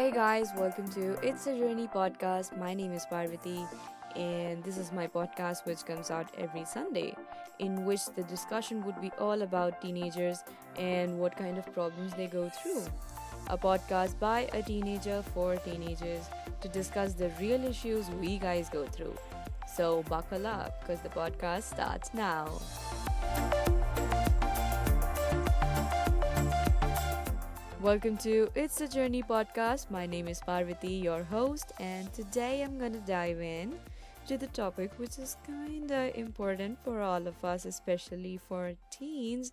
Hey guys, welcome to It's a Journey podcast. My name is Parvati, and this is my podcast which comes out every Sunday, in which the discussion would be all about teenagers and what kind of problems they go through. A podcast by a teenager for teenagers to discuss the real issues we guys go through. So buckle up because the podcast starts now. Welcome to It's a Journey podcast. My name is Parvati, your host, and today I'm going to dive in to the topic which is kind of important for all of us, especially for teens,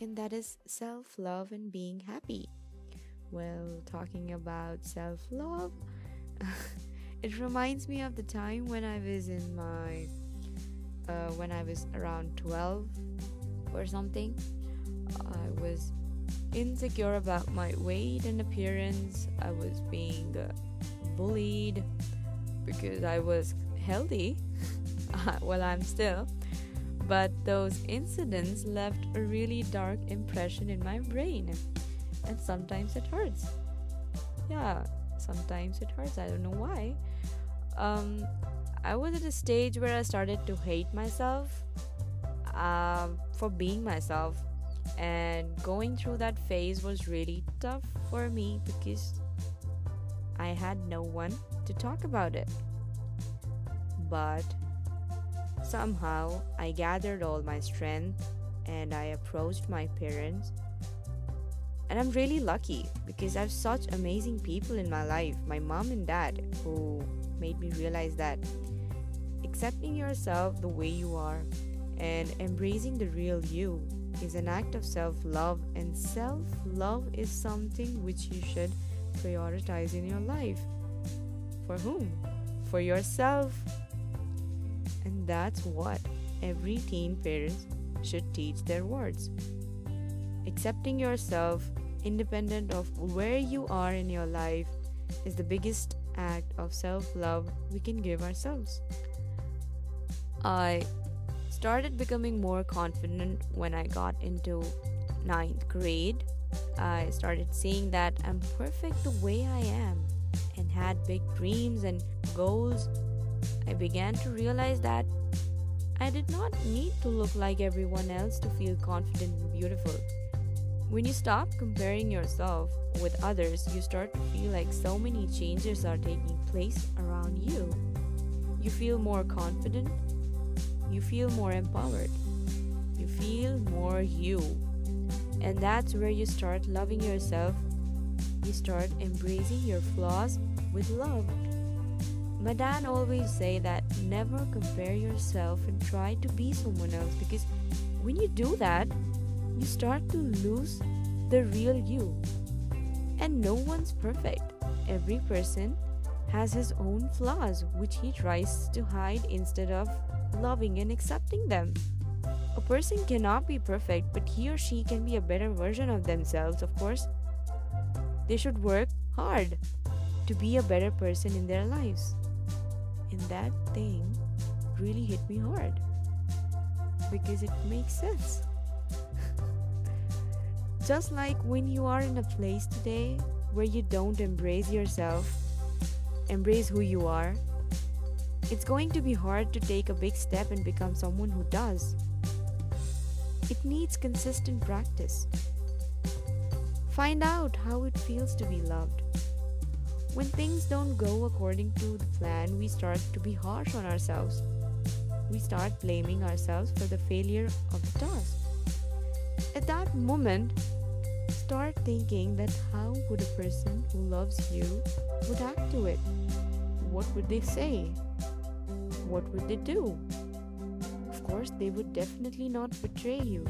and that is self love and being happy. Well, talking about self love, it reminds me of the time when I was in my uh, when I was around 12 or something. I was insecure about my weight and appearance. I was being bullied because I was healthy. well, I'm still. But those incidents left a really dark impression in my brain. And sometimes it hurts. Yeah, sometimes it hurts. I don't know why. Um, I was at a stage where I started to hate myself uh, for being myself and going through that phase was really tough for me because I had no one to talk about it. But somehow I gathered all my strength and I approached my parents. And I'm really lucky because I have such amazing people in my life, my mom and dad, who made me realize that accepting yourself the way you are and embracing the real you is an act of self love, and self love is something which you should prioritize in your life. For whom? For yourself. And that's what every teen parent should teach their words. Accepting yourself, independent of where you are in your life, is the biggest act of self love we can give ourselves. I started becoming more confident when I got into ninth grade. I started seeing that I'm perfect the way I am and had big dreams and goals. I began to realize that I did not need to look like everyone else to feel confident and beautiful. When you stop comparing yourself with others, you start to feel like so many changes are taking place around you. You feel more confident, you feel more empowered. You feel more you. And that's where you start loving yourself. You start embracing your flaws with love. My dad always say that never compare yourself and try to be someone else because when you do that, you start to lose the real you. And no one's perfect. Every person has his own flaws which he tries to hide instead of loving, and accepting them. A person cannot be perfect, but he or she can be a better version of themselves, of course. They should work hard to be a better person in their lives. And that thing really hit me hard because it makes sense. Just like when you are in a place today where you don't embrace yourself, embrace who you are, it's going to be hard to take a big step and become someone who does. It needs consistent practice. Find out how it feels to be loved. When things don't go according to the plan, we start to be harsh on ourselves. We start blaming ourselves for the failure of the task. At that moment, start thinking that how would a person who loves you would act to it? What would they say? what would they do? Of course, they would definitely not betray you,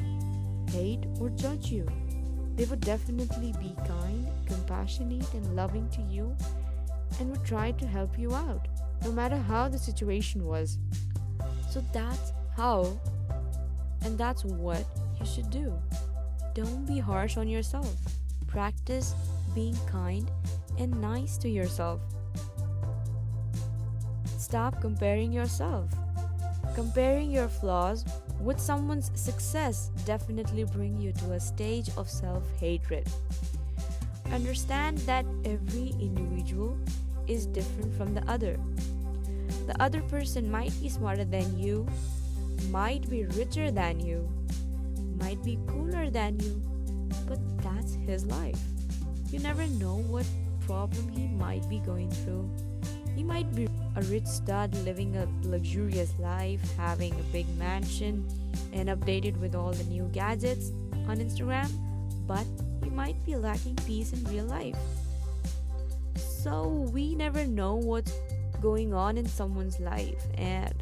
hate, or judge you. They would definitely be kind, compassionate, and loving to you and would try to help you out, no matter how the situation was. So that's how and that's what you should do. Don't be harsh on yourself. Practice being kind and nice to yourself. Stop comparing yourself. Comparing your flaws with someone's success definitely bring you to a stage of self-hatred. Understand that every individual is different from the other. The other person might be smarter than you, might be richer than you, might be cooler than you, but that's his life. You never know what problem he might be going through. He might be a rich stud living a luxurious life, having a big mansion, and updated with all the new gadgets on Instagram, but he might be lacking peace in real life. So we never know what's going on in someone's life, and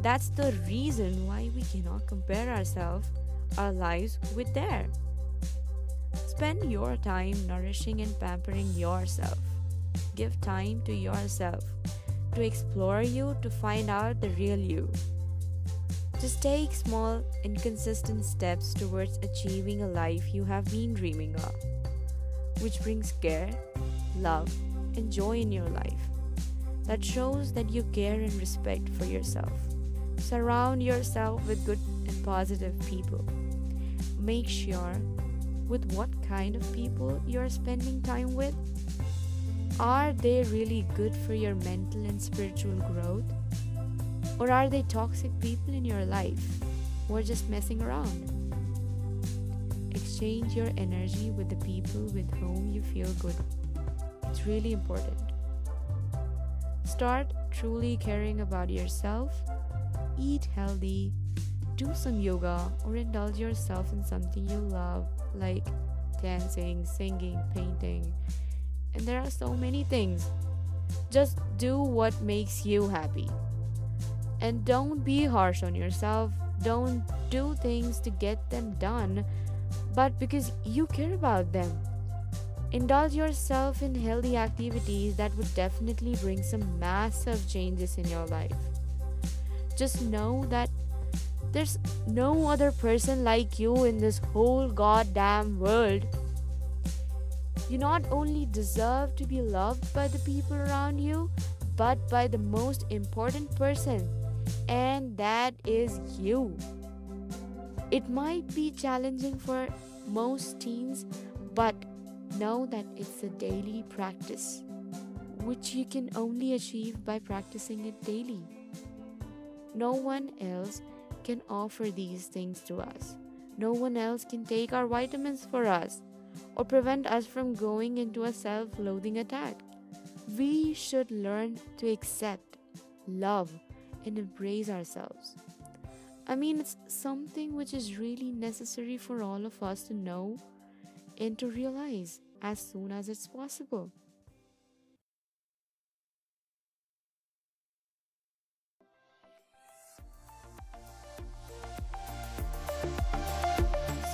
that's the reason why we cannot compare ourselves, our lives, with theirs. Spend your time nourishing and pampering yourself. Give time to yourself to explore you, to find out the real you. Just take small, inconsistent steps towards achieving a life you have been dreaming of, which brings care, love, and joy in your life. That shows that you care and respect for yourself. Surround yourself with good and positive people. Make sure with what kind of people you're spending time with. Are they really good for your mental and spiritual growth? Or are they toxic people in your life who are just messing around? Exchange your energy with the people with whom you feel good. It's really important. Start truly caring about yourself, eat healthy, do some yoga, or indulge yourself in something you love, like dancing, singing, painting. And there are so many things. Just do what makes you happy. And don't be harsh on yourself. Don't do things to get them done, but because you care about them. Indulge yourself in healthy activities that would definitely bring some massive changes in your life. Just know that there's no other person like you in this whole goddamn world. You not only deserve to be loved by the people around you, but by the most important person, and that is you. It might be challenging for most teens, but know that it's a daily practice, which you can only achieve by practicing it daily. No one else can offer these things to us. No one else can take our vitamins for us or prevent us from going into a self loathing attack. We should learn to accept, love, and embrace ourselves. I mean, it's something which is really necessary for all of us to know and to realize as soon as it's possible.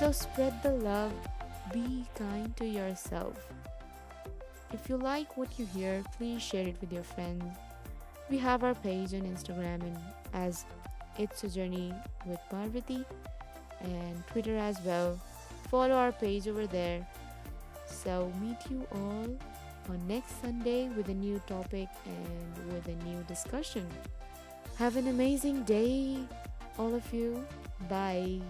So spread the love, be kind to yourself. If you like what you hear, please share it with your friends. We have our page on Instagram and as It's a Journey with Parvati and Twitter as well. Follow our page over there. So meet you all on next Sunday with a new topic and with a new discussion. Have an amazing day, all of you. Bye.